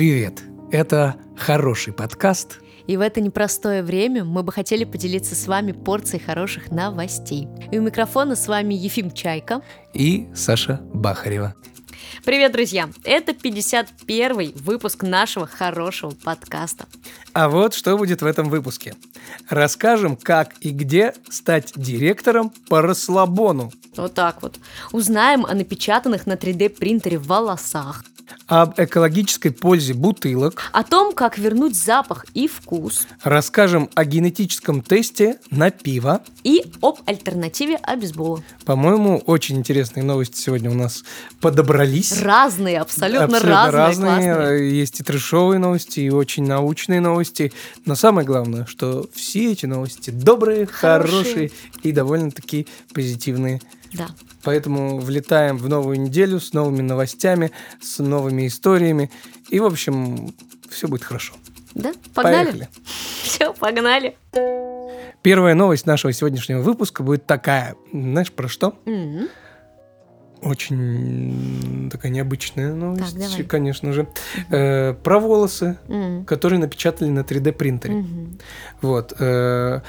Привет! Это хороший подкаст. И в это непростое время мы бы хотели поделиться с вами порцией хороших новостей. И у микрофона с вами Ефим Чайка и Саша Бахарева. Привет, друзья! Это 51 выпуск нашего хорошего подкаста. А вот что будет в этом выпуске. Расскажем, как и где стать директором по расслабону. Вот так вот. Узнаем о напечатанных на 3D принтере волосах об экологической пользе бутылок, о том, как вернуть запах и вкус, расскажем о генетическом тесте на пиво и об альтернативе обезбола. По-моему, очень интересные новости сегодня у нас подобрались. Разные, абсолютно, абсолютно разные. разные. Классные. Есть и трешовые новости, и очень научные новости. Но самое главное, что все эти новости добрые, хорошие, хорошие и довольно-таки позитивные. Да. Поэтому влетаем в новую неделю с новыми новостями, с новыми историями. И, в общем, все будет хорошо. Да, погнали. Поехали. Все, погнали. Первая новость нашего сегодняшнего выпуска будет такая. Знаешь, про что? Mm-hmm. Очень такая необычная новость, так, давай. конечно же. Э, про волосы, mm-hmm. которые напечатали на 3D принтере. Mm-hmm. Вот. Э,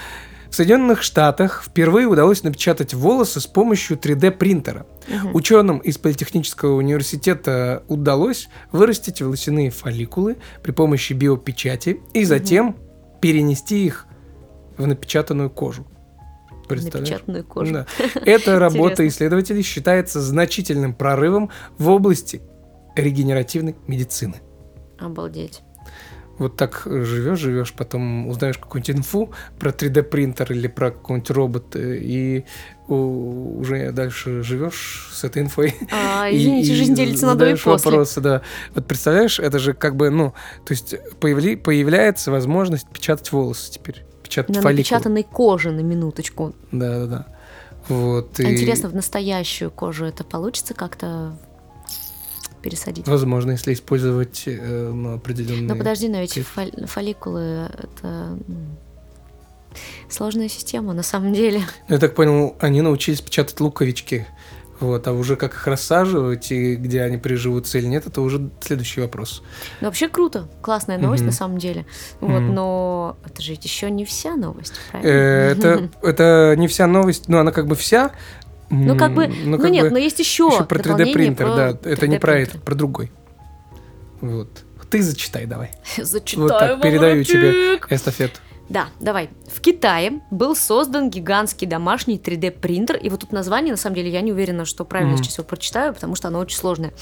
в Соединенных Штатах впервые удалось напечатать волосы с помощью 3D принтера. Угу. Ученым из Политехнического университета удалось вырастить волосяные фолликулы при помощи биопечати и затем угу. перенести их в напечатанную кожу. Напечатанную кожу. Да. Эта работа исследователей считается значительным прорывом в области регенеративной медицины. Обалдеть вот так живешь, живешь, потом узнаешь какую-нибудь инфу про 3D принтер или про какой-нибудь робот, и уже дальше живешь с этой инфой. А, извините, и, жизнь делится на до и после. вопросы, да. Вот представляешь, это же как бы, ну, то есть появли, появляется возможность печатать волосы теперь, печатать на фолликулы. напечатанной коже, на минуточку. Да, да, да. Вот, и... Интересно, в настоящую кожу это получится как-то пересадить. Возможно, если использовать э, определенные... Но подожди, но ведь фол- фолликулы это сложная система на самом деле. Я так понял, они научились печатать луковички. Вот, а уже как их рассаживать и где они приживутся или нет, это уже следующий вопрос. Ну, вообще круто, классная новость mm-hmm. на самом деле. Вот, mm-hmm. но это же еще не вся новость, правильно? Э, это, это не вся новость, но она как бы вся, ну, как бы, ну, как ну нет, бы но есть еще. Еще про 3D принтер, про да. Это не про это, про другой. Вот. Ты зачитай давай. Зачитаю, Вот так, передаю тебе эстафету. Да, давай. В Китае был создан гигантский домашний 3D принтер, и вот тут название, на самом деле, я не уверена, что правильно mm. сейчас его прочитаю, потому что оно очень сложное.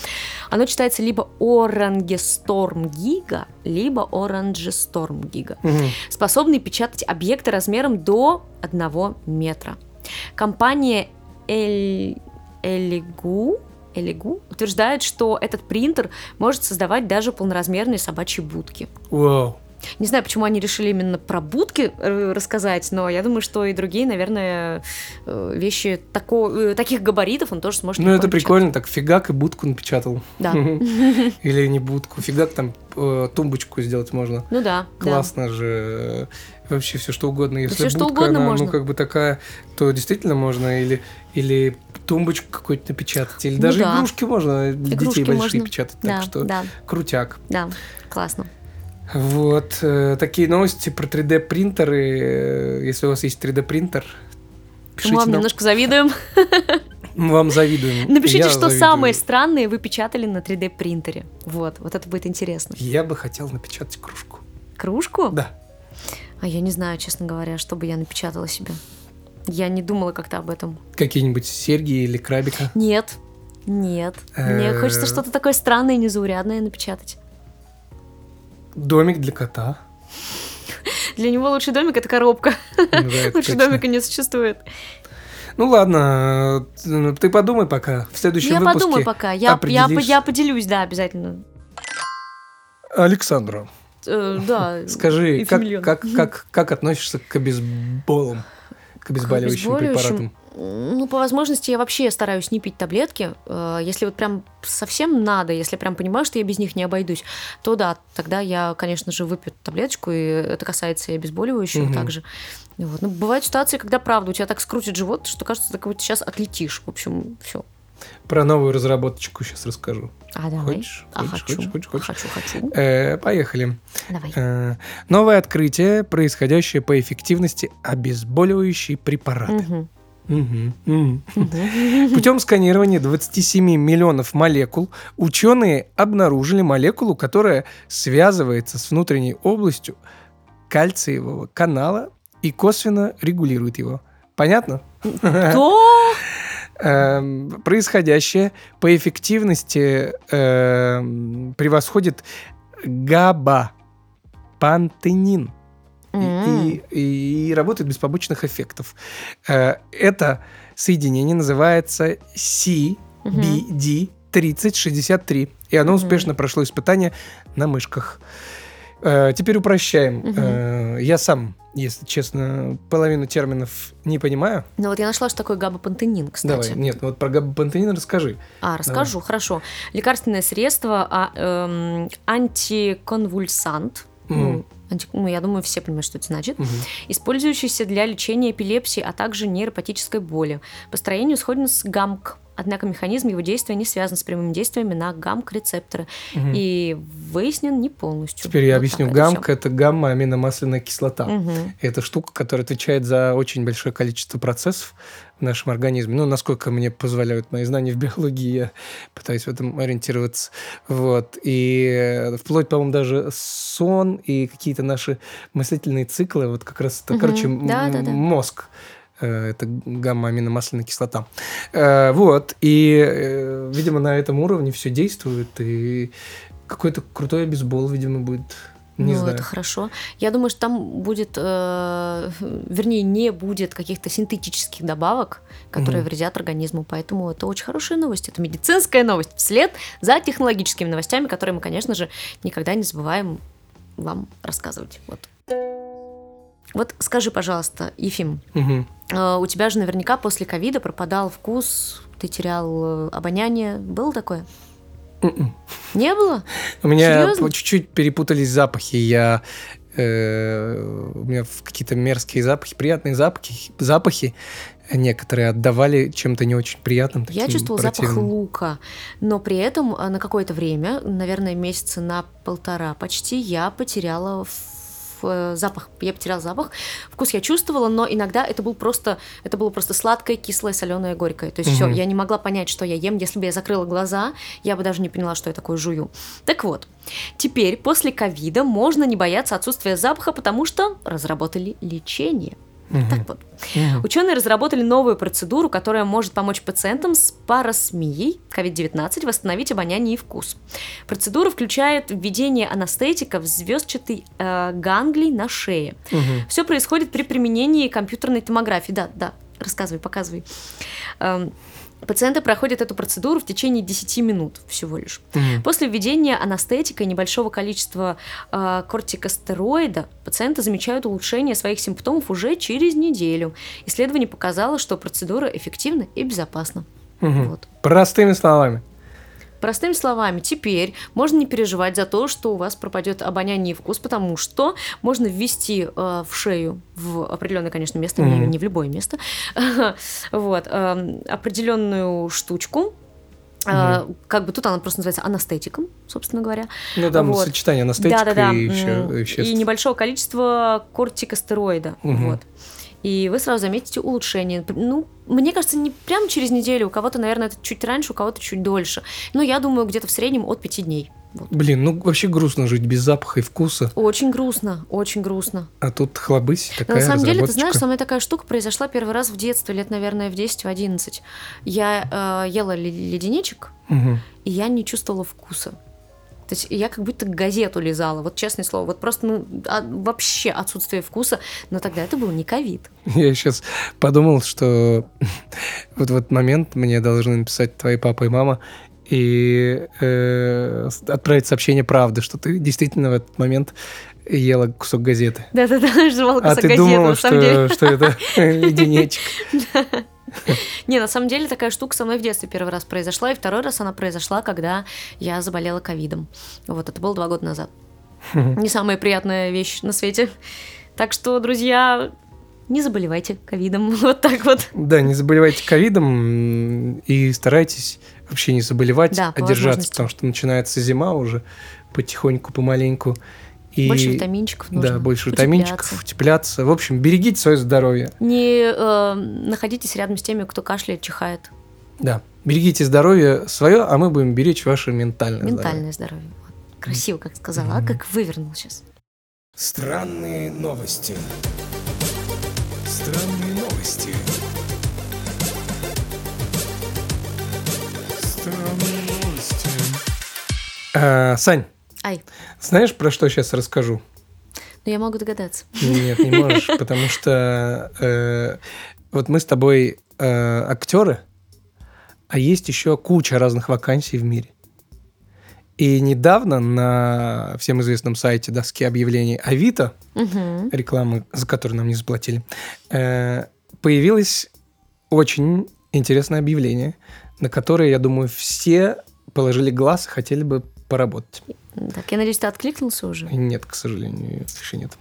Оно читается либо Orange Giga, либо Orange Storm Giga, mm-hmm. способный печатать объекты размером до 1 метра. Компания Эль... Элигу Элигу утверждает, что этот принтер может создавать даже полноразмерные собачьи будки. Вау. Не знаю, почему они решили именно про будки э, рассказать, но я думаю, что и другие, наверное, э, вещи тако, э, таких габаритов он тоже сможет. Ну, это прикольно, так фигак и будку напечатал. Да. Или не будку, фигак там тумбочку сделать можно. Ну да. Классно же вообще все что угодно. Если все будка, что угодно она, можно. ну, как бы такая, то действительно можно или, или тумбочку какую-то напечатать, или ну, даже да. игрушки можно для детей большие можно. печатать. Да, так что да. крутяк. Да, классно. Вот, э, такие новости про 3D принтеры. Э, если у вас есть 3D принтер, пишите Мы вам нам. немножко завидуем. Мы вам завидуем. Напишите, Я что завидую. самое странное вы печатали на 3D принтере. Вот, вот это будет интересно. Я бы хотел напечатать кружку. Кружку? Да. А я не знаю, честно говоря, что бы я напечатала себе. Я не думала как-то об этом. Какие-нибудь серьги или крабика? Нет, нет. Мне Э. хочется что-то такое странное и незаурядное напечатать. Домик для кота. Для него лучший домик это коробка. Ну Лучше домика не существует. Ну ладно, э, ты подумай пока. В следующем Я выпуске подумаю пока. Я, я, определишь. я поделюсь, да, обязательно. Александра, Э, да. скажи, как, как, как, как относишься к обезболам, к обезболивающим обезболивающим? препаратам? Ну, по возможности я вообще стараюсь не пить таблетки. Э, Если вот прям совсем надо, если прям понимаю, что я без них не обойдусь, то да, тогда я, конечно же, выпью таблеточку, и это касается и обезболивающего Мгм. также. Вот. Ну, бывают ситуации, когда, правда, у тебя так скрутит живот, что кажется, так вот сейчас отлетишь. В общем, все. Про новую разработочку сейчас расскажу. А давай. Хочешь? А Хочешь, хочу. хочешь, хочешь, Хочу, хочу. Э, поехали. Давай. Э, новое открытие, происходящее по эффективности обезболивающие препараты. Мгм. Путем сканирования 27 миллионов молекул ученые обнаружили молекулу, которая связывается с внутренней областью кальциевого канала и косвенно регулирует его. Понятно? Да! Эм, происходящее по эффективности эм, превосходит габапантенин М. и, и- и работает без побочных эффектов. Э, Это соединение называется CBD3063, и оно Мгм. успешно прошло испытание на мышках. Э, Теперь упрощаем. Э, Я сам, если честно, половину терминов не понимаю. Ну вот я нашла, что такое габапантенин, кстати. Давай, нет, ну вот про габапантенин расскажи. А, расскажу, хорошо. Лекарственное средство, а, эм, антиконвульсант. Мгм. анти- ну, я думаю, все понимают, что это значит. Мгм. Использующийся для лечения эпилепсии, а также нейропатической боли. По строению сходен с ГАМК. Однако механизм его действия не связан с прямыми действиями на ГАМК-рецепторы Мгм. и выяснен не полностью. Теперь я Вот объясню. это Гамк – это гамма-аминомасляная кислота. Мгм. Это штука, которая отвечает за очень большое количество процессов в нашем организме. Ну, насколько мне позволяют мои знания в биологии, я пытаюсь в этом ориентироваться. Вот. И э, вплоть, по-моему, даже сон и какие-то наши мыслительные циклы, вот как раз это, Мгм. короче, м- Да-да-да. мозг. Э, Это гамма-аминомасляная кислота. Э, Вот. И, э, видимо, на этом уровне все действует. И какой-то крутой обезбол, видимо, будет. Не ну, знаю. это хорошо. Я думаю, что там будет, э, вернее, не будет каких-то синтетических добавок, которые Мгм. вредят организму. Поэтому это очень хорошая новость. Это медицинская новость вслед за технологическими новостями, которые мы, конечно же, никогда не забываем вам рассказывать. Вот. Вот скажи, пожалуйста, Ефим, э, у тебя же наверняка после ковида пропадал вкус, ты терял э, обоняние. Было такое? Мгм. Не было? У меня Серьезно? чуть-чуть перепутались запахи. Я э, у меня какие-то мерзкие запахи, приятные запахи, запахи некоторые отдавали чем-то не очень приятным. Я чувствовала запах лука, но при этом на какое-то время, наверное, месяца на полтора почти, я потеряла э, запах. Я потеряла запах. Вкус я чувствовала, но иногда это был просто, это было просто сладкое, кислое, соленое, горькое. То есть все, Мгм. я не могла понять, что я ем. Если бы я закрыла глаза, я бы даже не поняла, что я такое жую. Так вот, теперь после ковида можно не бояться отсутствия запаха, потому что разработали лечение. Мгм. Так вот. Мгм. Ученые разработали новую процедуру, которая может помочь пациентам с парасмией COVID-19 восстановить обоняние и вкус. Процедура включает введение анестетика в звездчатый э, ганглий на шее. Мгм. Все происходит при применении компьютерной томографии. Да, да, рассказывай, показывай. Пациенты проходят эту процедуру в течение 10 минут всего лишь. Мгм. После введения анестетика и небольшого количества э, кортикостероида пациенты замечают улучшение своих симптомов уже через неделю. Исследование показало, что процедура эффективна и безопасна. Мгм. Вот. Простыми словами. Простыми словами, теперь можно не переживать за то, что у вас пропадет обоняние и вкус, потому что можно ввести э, в шею в определенное, конечно, место, не, Мгм. не в любое место, вот эм, определенную штучку. э, Как бы тут она просто называется анестетиком, собственно говоря. Ну, там Вот. сочетание анестетика и еще веществ. И небольшого количества кортикостероида. Мгм. Вот. И вы сразу заметите улучшение. Ну, мне кажется, не прям через неделю. У кого-то, наверное, это чуть раньше, у кого-то чуть дольше. Но я думаю, где-то в среднем от пяти дней. Вот. Блин, ну вообще грустно жить без запаха и вкуса. Очень грустно, очень грустно. А тут хлобысь Но такая на самом деле, ты знаешь, со мной такая штука произошла первый раз в детстве, лет, наверное, в 10-11. Я э, ела ле- леденечек, Мгм. и я не чувствовала вкуса. То есть я как будто газету лизала, вот честное слово. Вот просто ну, а- вообще отсутствие вкуса. Но тогда это был не ковид. Я сейчас подумал, что вот в этот момент мне должны написать твои папа и мама и э, отправить сообщение правды, что ты действительно в этот момент ела кусок газеты. Да-да-да, жевала А кусок ты газеты, думала, на самом деле. что, что это единичка. Не, на самом деле такая штука со мной в детстве первый раз произошла, и второй раз она произошла, когда я заболела ковидом. Вот, это было два года назад. Не самая приятная вещь на свете. Так что, друзья, не заболевайте ковидом. Вот так вот. Да, не заболевайте ковидом и старайтесь вообще не заболевать, Да, а держаться, потому что начинается зима уже потихоньку, помаленьку. И, Больше витаминчиков нужно. Да, больше утепляться. витаминчиков, утепляться. В общем, берегите свое здоровье. Не э, находитесь рядом с теми, кто кашляет, чихает. Да, берегите здоровье свое, а мы будем беречь ваше ментальное, здоровье. Ментальное здоровье. Вот. Красиво, как сказала. А как вывернул сейчас. Странные новости. Странные новости. Странные новости. А, Сань, Ай, знаешь, про что сейчас расскажу? ну я могу догадаться. Нет, не можешь, потому что э, вот мы с тобой э, актеры, а есть еще куча разных вакансий в мире. И недавно на всем известном сайте доски объявлений Авито, рекламы, за которую нам не заплатили, э, появилось очень интересное объявление, на которое, я думаю, все положили глаз и хотели бы поработать. Так, я надеюсь, ты откликнулся уже? Нет, к сожалению, еще нет.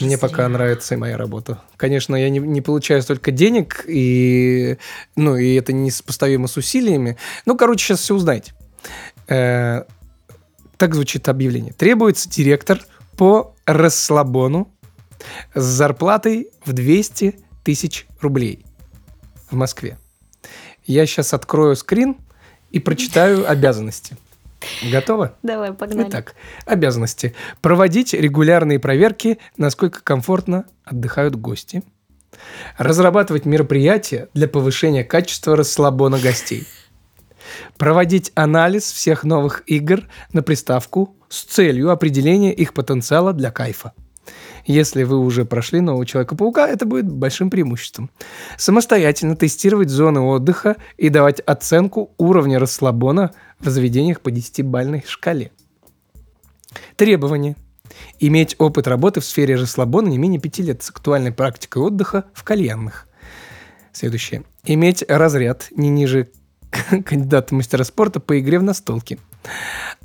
Мне Зря. пока нравится и моя работа. Конечно, я не, не получаю столько денег, и, ну, и это несопоставимо с усилиями. Ну, короче, сейчас все узнаете. Э, так звучит объявление. Требуется директор по расслабону с зарплатой в 200 тысяч рублей в Москве. Я сейчас открою скрин и прочитаю обязанности. Готово? Давай, погнали. Итак, обязанности. Проводить регулярные проверки, насколько комфортно отдыхают гости. Разрабатывать мероприятия для повышения качества расслабона гостей. Проводить анализ всех новых игр на приставку с целью определения их потенциала для кайфа. Если вы уже прошли нового Человека-паука, это будет большим преимуществом. Самостоятельно тестировать зоны отдыха и давать оценку уровня расслабона в заведениях по 10-бальной шкале. Требования. Иметь опыт работы в сфере расслабона не менее 5 лет с актуальной практикой отдыха в кальянных. Следующее. Иметь разряд не ниже кандидата в мастера спорта по игре в настолки.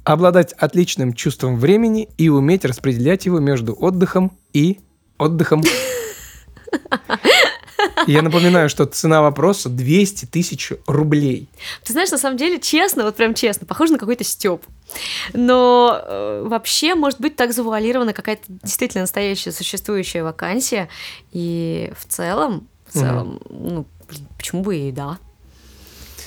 Обладать отличным чувством времени и уметь распределять его между отдыхом и отдыхом. Я напоминаю, что цена вопроса 200 тысяч рублей. Ты знаешь, на самом деле, честно, вот прям честно, похоже на какой-то стёб. Но э, вообще, может быть, так завуалирована какая-то действительно настоящая существующая вакансия. И в целом, в целом, ну, блин, почему бы и да.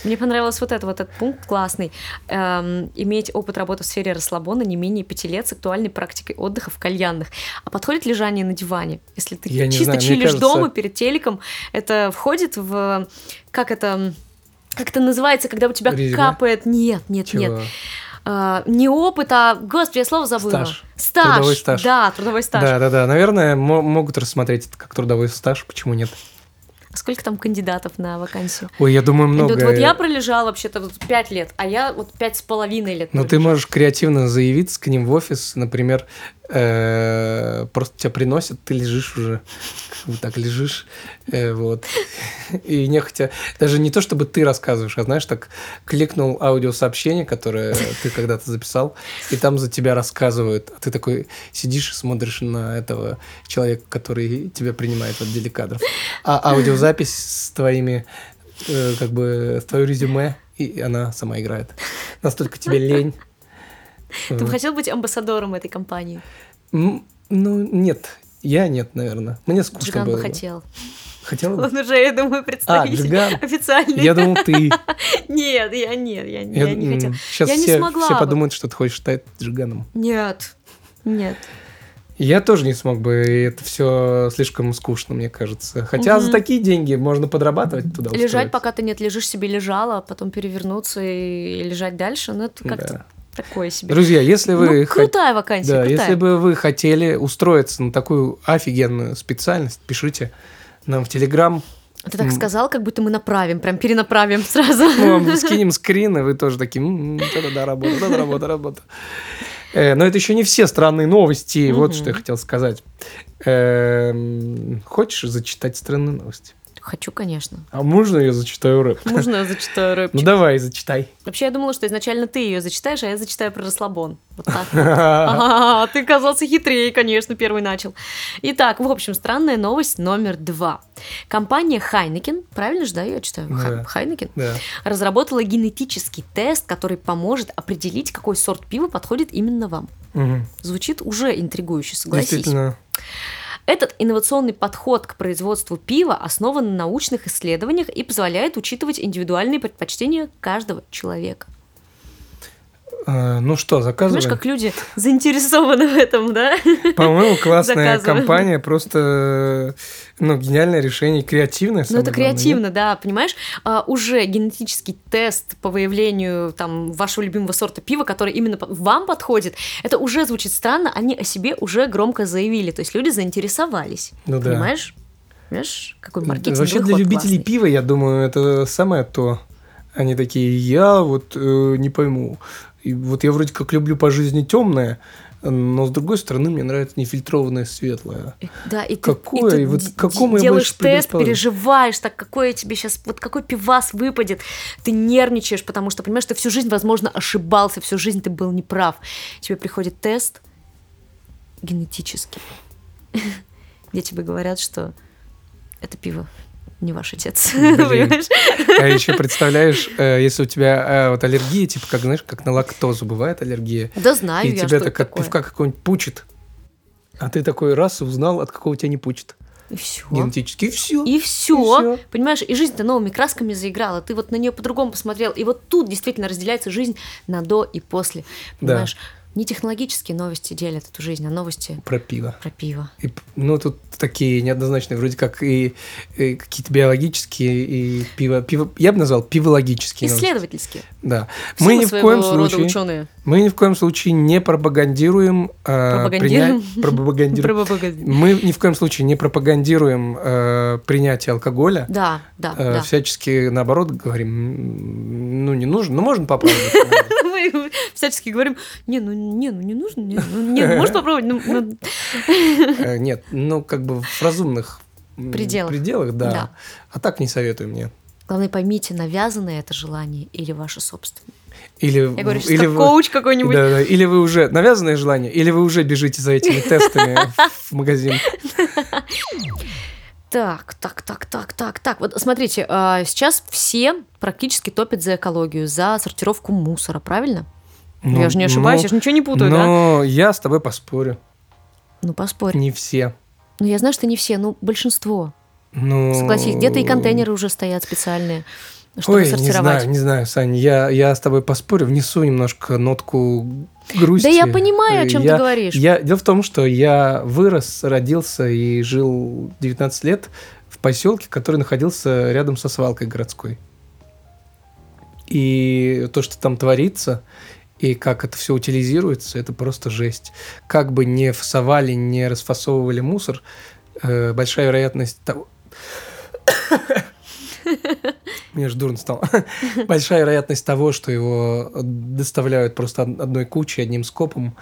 Мне понравился вот этот вот этот пункт классный. Эм, иметь опыт работы в сфере расслабона не менее пяти лет с актуальной практикой отдыха в кальянных. А подходит лежание на диване? Если ты Я чисто знаю, чилишь кажется- дома перед телеком, это входит в... Как это... Как это называется, когда у тебя Резюме? капает... Нет, нет, нет. Чего? А, не опыт, а... Господи, я слово забыла. Стаж. Стаж. Трудовой стаж. Да, трудовой стаж. Да, да, да. Наверное, мо- могут рассмотреть это как трудовой стаж. Почему нет? Сколько там кандидатов на вакансию? Ой, я думаю, И много. Вот, вот я пролежала вообще-то пять лет, а я вот пять с половиной лет. Но Ну, ты пролежала. можешь креативно заявиться к ним в офис, например, э, просто тебя приносят, ты лежишь уже, вот так лежишь, э, вот, и нехотя, даже не то, чтобы ты рассказываешь, а знаешь, так кликнул аудиосообщение, которое ты когда-то записал, и там за тебя рассказывают, а ты такой сидишь и смотришь на этого человека, который тебя принимает в отделе кадров, а аудиозапись с твоими, э, как бы, с твое резюме, и она сама играет. Настолько тебе лень. Ты бы хотел быть амбассадором этой компании? Ну, нет. Я нет, наверное. Мне скучно Джиган было. бы хотел. Хотел бы? Он уже, я думаю, А, представитель Джиган. официальный. Я думал, ты. Нет, я нет, я, я не хотела. Сейчас Я не все, смогла все бы. подумают, что ты хочешь стать Джиганом. Нет, нет. Я тоже не смог бы, это все слишком скучно, мне кажется. Хотя Мгм. за такие деньги можно подрабатывать туда. Лежать, устроиться. пока ты нет, лежишь себе лежала, а потом перевернуться и лежать дальше, ну это как-то Да. Такое себе. Друзья, если вы... ну, крутая вакансия, Да, крутая. если бы вы хотели устроиться на такую офигенную специальность, пишите нам в Телеграм. Ты так сказал, как будто мы направим, прям перенаправим сразу. Мы вам скинем скрин, и вы тоже такие, «М, да-да-да, работа, да-да, работа, работа. Э, Но это еще не все странные новости. Вот что я хотел сказать. Эм, Хочешь зачитать странные новости? Хочу, конечно. А можно я зачитаю рэп? Можно я зачитаю рэпчик? Ну давай, зачитай. Вообще, я думала, что изначально ты ее зачитаешь, а я зачитаю про расслабон. Вот так. А, ты казался хитрее, конечно, первый начал. Итак, в общем, странная новость номер два. Компания Heineken, правильно же, да, я читаю? Да. Heineken? Да. Разработала генетический тест, который поможет определить, какой сорт пива подходит именно вам. Звучит уже интригующе, согласись. Действительно. Этот инновационный подход к производству пива основан на научных исследованиях и позволяет учитывать индивидуальные предпочтения каждого человека. Э, Ну что, Понимаешь, заказываем? как люди заинтересованы в этом, да? По-моему, классная компания, просто ну, гениальное решение, креативное. Ну, это креативно, да, понимаешь? А, уже генетический тест по выявлению там вашего любимого сорта пива, который именно вам подходит, это уже звучит странно, они о себе уже громко заявили, то есть люди заинтересовались, Ну да. понимаешь? Понимаешь, какой нет? маркетинг Вообще для любителей пива, я думаю, это самое то. Они такие, я вот э, не пойму. И вот я вроде как люблю по жизни темное, но с другой стороны мне нравится нефильтрованное светлое. Да, и ты, Какое? и ты И вот какому я делаешь больше тест, переживаешь, так какой тебе сейчас, вот какой пивас выпадет, ты нервничаешь, потому что понимаешь, ты всю жизнь, возможно, ошибался, всю жизнь ты был неправ. Тебе приходит тест генетический, где тебе говорят, что это пиво не ваш отец, понимаешь? А еще представляешь, э, если у тебя э, вот аллергия, типа как, знаешь, как на лактозу бывает аллергия, Да знаю и тебя так от пивка какой-нибудь пучит, а ты такой раз узнал, от какого тебя не пучит. И все. Генетически, и все. И все, понимаешь, и жизнь-то новыми красками заиграла, ты вот на нее по-другому посмотрел, и вот тут действительно разделяется жизнь на до и после, Да. Не технологические новости делят эту жизнь, а новости Про пиво. про пиво. И, ну, тут такие неоднозначные, вроде как и, и какие-то биологические, и пиво, пиво, я бы назвал пивологические. новости. Исследовательские. Да. Все Мы ни в коем случае, ученые. мы ни в коем случае не пропагандируем, э, Пропагандируем? принять- пропагандируем. Мы ни в коем случае не пропагандируем э, принятие алкоголя. Да, да, Э, да. Всячески наоборот говорим, ну не нужно, ну можно попробовать. всячески говорим, не, ну не, ну не нужно, не, ну, не, можешь попробовать, ну, ну». Э, Нет, ну как бы в разумных Пределах. пределах, да. Да. А так не советую мне. Главное, поймите, навязанное это желание или ваше собственное. Или, Я говорю, или что вы- коуч какой-нибудь. Да, да, или вы уже навязанное желание, или вы уже бежите за этими тестами в магазин. Так, так, так, так, так, так. Вот смотрите, а, сейчас все практически топят за экологию, за сортировку мусора, правильно? Ну, я же не ошибаюсь, я же ничего не путаю, да? Но я с тобой поспорю. Ну, поспорь. Не все. Ну, я знаю, что не все, ну, большинство. Ну, Согласись, где-то и контейнеры уже стоят специальные, чтобы Ой, не знаю, не знаю, Сань, я, я с тобой поспорю, внесу немножко нотку грусти. Да я понимаю, о чем Я- ты говоришь. Я, дело в том, что я вырос, родился и жил 19 лет в поселке, который находился рядом со свалкой городской. И то, что там творится, и как это все утилизируется, это просто жесть. Как бы не фасовали, не расфасовывали мусор, э, большая вероятность того... Мне же дурно стало. Большая вероятность того, что его доставляют просто од- одной кучей, одним скопом,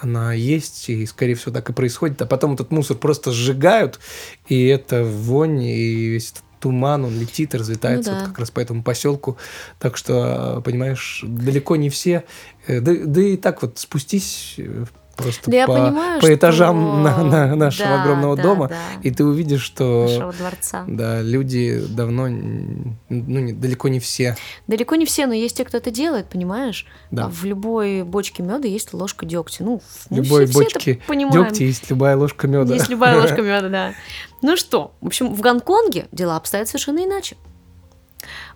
она есть, и, скорее всего, так и происходит. А потом этот мусор просто сжигают, и это вонь, и весь этот туман, он летит и разлетается Ну да. вот как раз по этому поселку. Так что, понимаешь, далеко не все. Э, Да, да и так вот спустись э, просто Да по, понимаю, по этажам что- на- на нашего Да, огромного да, дома, да. и ты увидишь, что Нашего дворца. да, люди давно, ну, не, далеко не все. Далеко не все, но есть те, кто это делает, понимаешь? Да. В любой бочке меда есть ложка дегтя. Ну, В любой все- все бочке понимаем. дегтя есть любая ложка меда. Есть любая ложка меда, да. Ну что, в общем, в Гонконге дела обстоят совершенно иначе.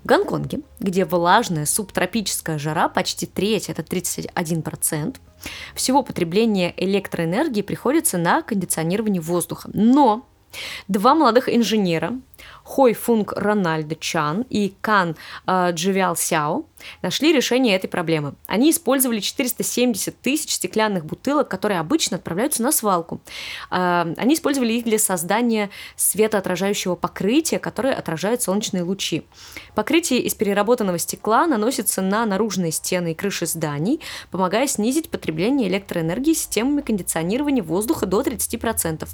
В Гонконге, где влажная субтропическая жара почти треть, это 31%, всего потребления электроэнергии приходится на кондиционирование воздуха. Но два молодых инженера, Хой Фунг Рональдо Чан и Кан э, Дживял Сяо, нашли решение этой проблемы. Они использовали 470 тысяч стеклянных бутылок, которые обычно отправляются на свалку. Э, Они использовали их для создания светоотражающего покрытия, которое отражает солнечные лучи. Покрытие из переработанного стекла наносится на наружные стены и крыши зданий, помогая снизить потребление электроэнергии системами кондиционирования воздуха до 30%.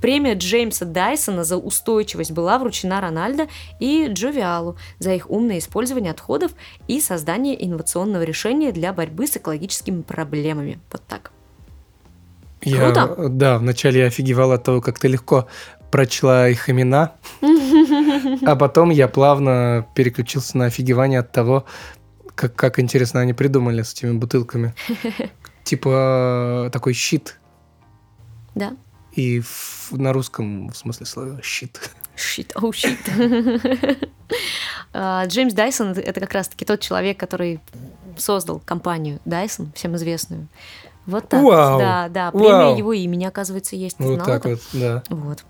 Премия Джеймса Дайсона за устойчивость была вручена посвящена Рональдо и Джовиалу за их умное использование отходов и создание инновационного решения для борьбы с экологическими проблемами. Вот так. Я, Круто. Да, вначале я офигевал от того, как ты легко прочла их имена, а потом я плавно переключился на офигевание от того, как, как интересно они придумали с этими бутылками. Типа такой щит. Да. И в- на русском, в смысле слова, щит. Щит, оу, щит. Джеймс Дайсон это- как раз-таки тот человек, который создал компанию Дайсон, всем известную. Вот так. Вау. Да, да. Вау. Премия его имени, оказывается, есть. Ты Вот знал так это? вот, да. Вот.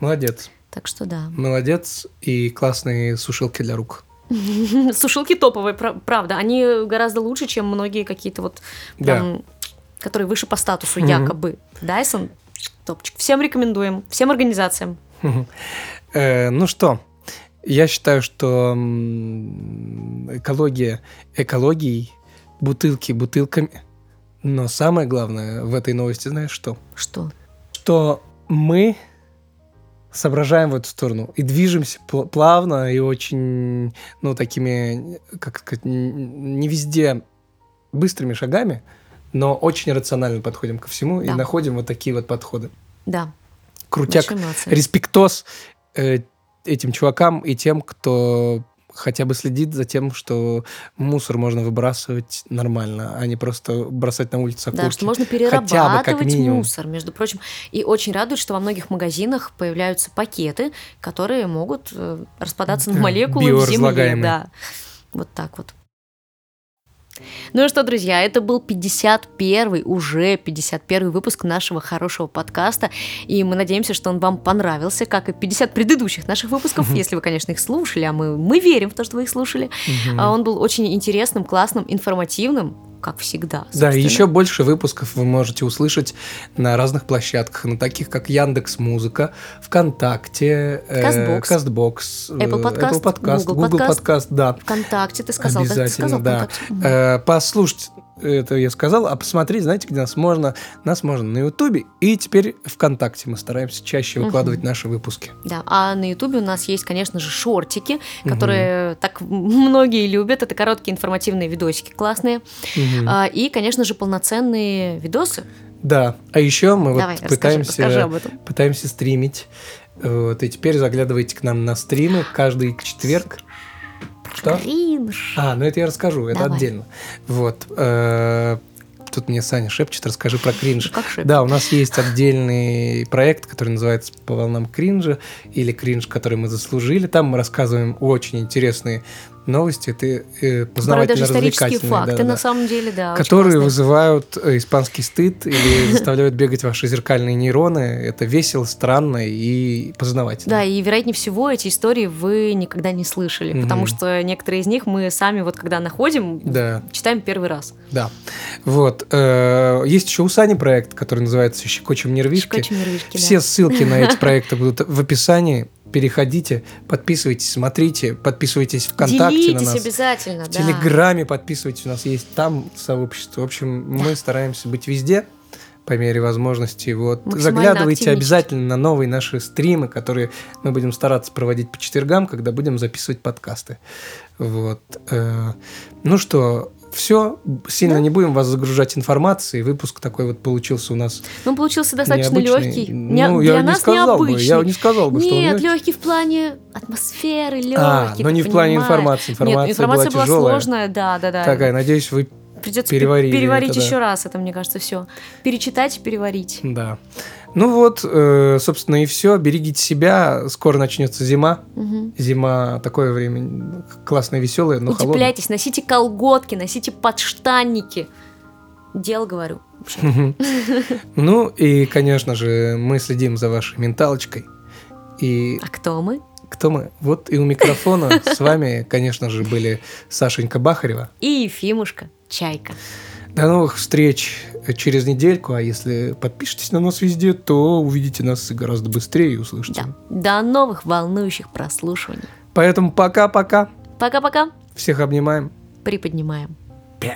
Молодец. Так что да. Молодец. И классные сушилки для рук. Сушилки топовые, пра- правда. Они гораздо лучше, чем многие какие-то вот прям, которые выше по статусу якобы. Дайсон топчик. Всем рекомендуем. Всем организациям. Э, Ну что, я считаю, что экология экологией, бутылки бутылками. Но самое главное в этой новости, знаешь что? Что? Что мы соображаем в эту сторону и движемся пл- плавно и очень, ну, такими, как сказать, не везде быстрыми шагами, но очень рационально подходим ко всему и Да. находим вот такие вот подходы. Да. Крутяк респектос э, этим чувакам и тем, кто хотя бы следит за тем, что мусор можно выбрасывать нормально, а не просто бросать на улицу окурки. Да, что можно Хотя бы как перерабатывать минимум. мусор, между прочим. И очень радует, что во многих магазинах появляются пакеты, которые могут э, распадаться на Да, молекулы в земле. Да. Вот так вот. Ну что, друзья, это был 51 уже 51 выпуск нашего хорошего подкаста, и мы надеемся, что он вам понравился, как и 50 предыдущих наших выпусков, если вы, конечно, их слушали, а мы, мы верим в то, что вы их слушали. А Он был очень интересным, классным, информативным, как всегда. Да, и собственно. еще больше выпусков вы можете услышать на разных площадках, на таких как Яндекс Музыка, ВКонтакте, э, Кастбокс. Э, Apple Podcast, Apple Podcast, Google Google Podcast. Podcast, да. ВКонтакте, ты сказал, да? Ты Обязательно, сказал да. Э, послушать, это я сказал, а посмотреть, знаете, где нас можно? Нас можно на Ютубе и теперь ВКонтакте. Мы стараемся чаще выкладывать наши выпуски. Да, а на Ютубе у нас есть, конечно же, шортики, которые так многие любят. Это короткие информативные видосики классные. Мгм. А, И, конечно же, полноценные видосы. Да, а еще мы вот Давай, расскажи, пытаемся, расскажи об этом. пытаемся стримить. Вот, и теперь заглядывайте к нам на стримы каждый четверг. Что? Кринж. А, ну это я расскажу, это Давай. отдельно. Вот. э, Тут мне Саня шепчет, расскажи про кринж. Как шип. Да, у нас есть отдельный проект, который называется «По волнам кринжа» или «Кринж, который мы заслужили». Там мы рассказываем очень интересные новости, это э, Порой даже исторические факты, да-да-да. на самом деле, да. которые вызывают э, испанский стыд или заставляют бегать ваши зеркальные нейроны. Это весело, странно и познавательно. Да, и вероятнее всего эти истории вы никогда не слышали, Мгм. потому что некоторые из них мы сами вот когда находим, Да, читаем первый раз. да. Вот. э, Есть еще у Сани проект, который называется «Щекочем нервишки». Щекочем нервишки, да. Все ссылки на эти проекты будут в описании. Переходите, подписывайтесь, смотрите, подписывайтесь ВКонтакте Делитесь на нас. обязательно, В да. Телеграме подписывайтесь, у нас есть там сообщество. В общем, мы стараемся быть везде по мере возможности. Вот. Заглядывайте обязательно на новые наши стримы, которые мы будем стараться проводить по четвергам, когда будем записывать подкасты. Вот. Э, Ну что, все, сильно Да. не будем вас загружать информацией. Выпуск такой вот получился у нас Ну, Он получился достаточно необычный. легкий. Ну, для я не нас сказал бы, необычный. я не сказал бы, что он Нет, легкий. легкий в плане атмосферы, легкий. А, но не в плане информации. Информация, Нет, информация была, была, тяжелая. сложная, да, да, да. Такая, надеюсь, вы Придется переварили переварить это, да. еще раз, это, мне кажется, все. Перечитать и переварить. Да. Ну вот, э, собственно, и все. Берегите себя. Скоро начнется зима. Мгм. Зима такое время классное, веселое, но холодное. Утепляйтесь, носите колготки, носите подштанники. Дело говорю. Ну и, конечно же, мы следим за вашей менталочкой. И А кто мы? кто мы? Вот и у микрофона с вами, конечно же, были Сашенька Бахарева. И Ефимушка Чайка. До новых встреч через недельку, а если подпишетесь на нас везде, то увидите нас гораздо быстрее и услышите. Да. До новых волнующих прослушиваний. Поэтому пока-пока. Пока-пока. Всех обнимаем. Приподнимаем. Пяу.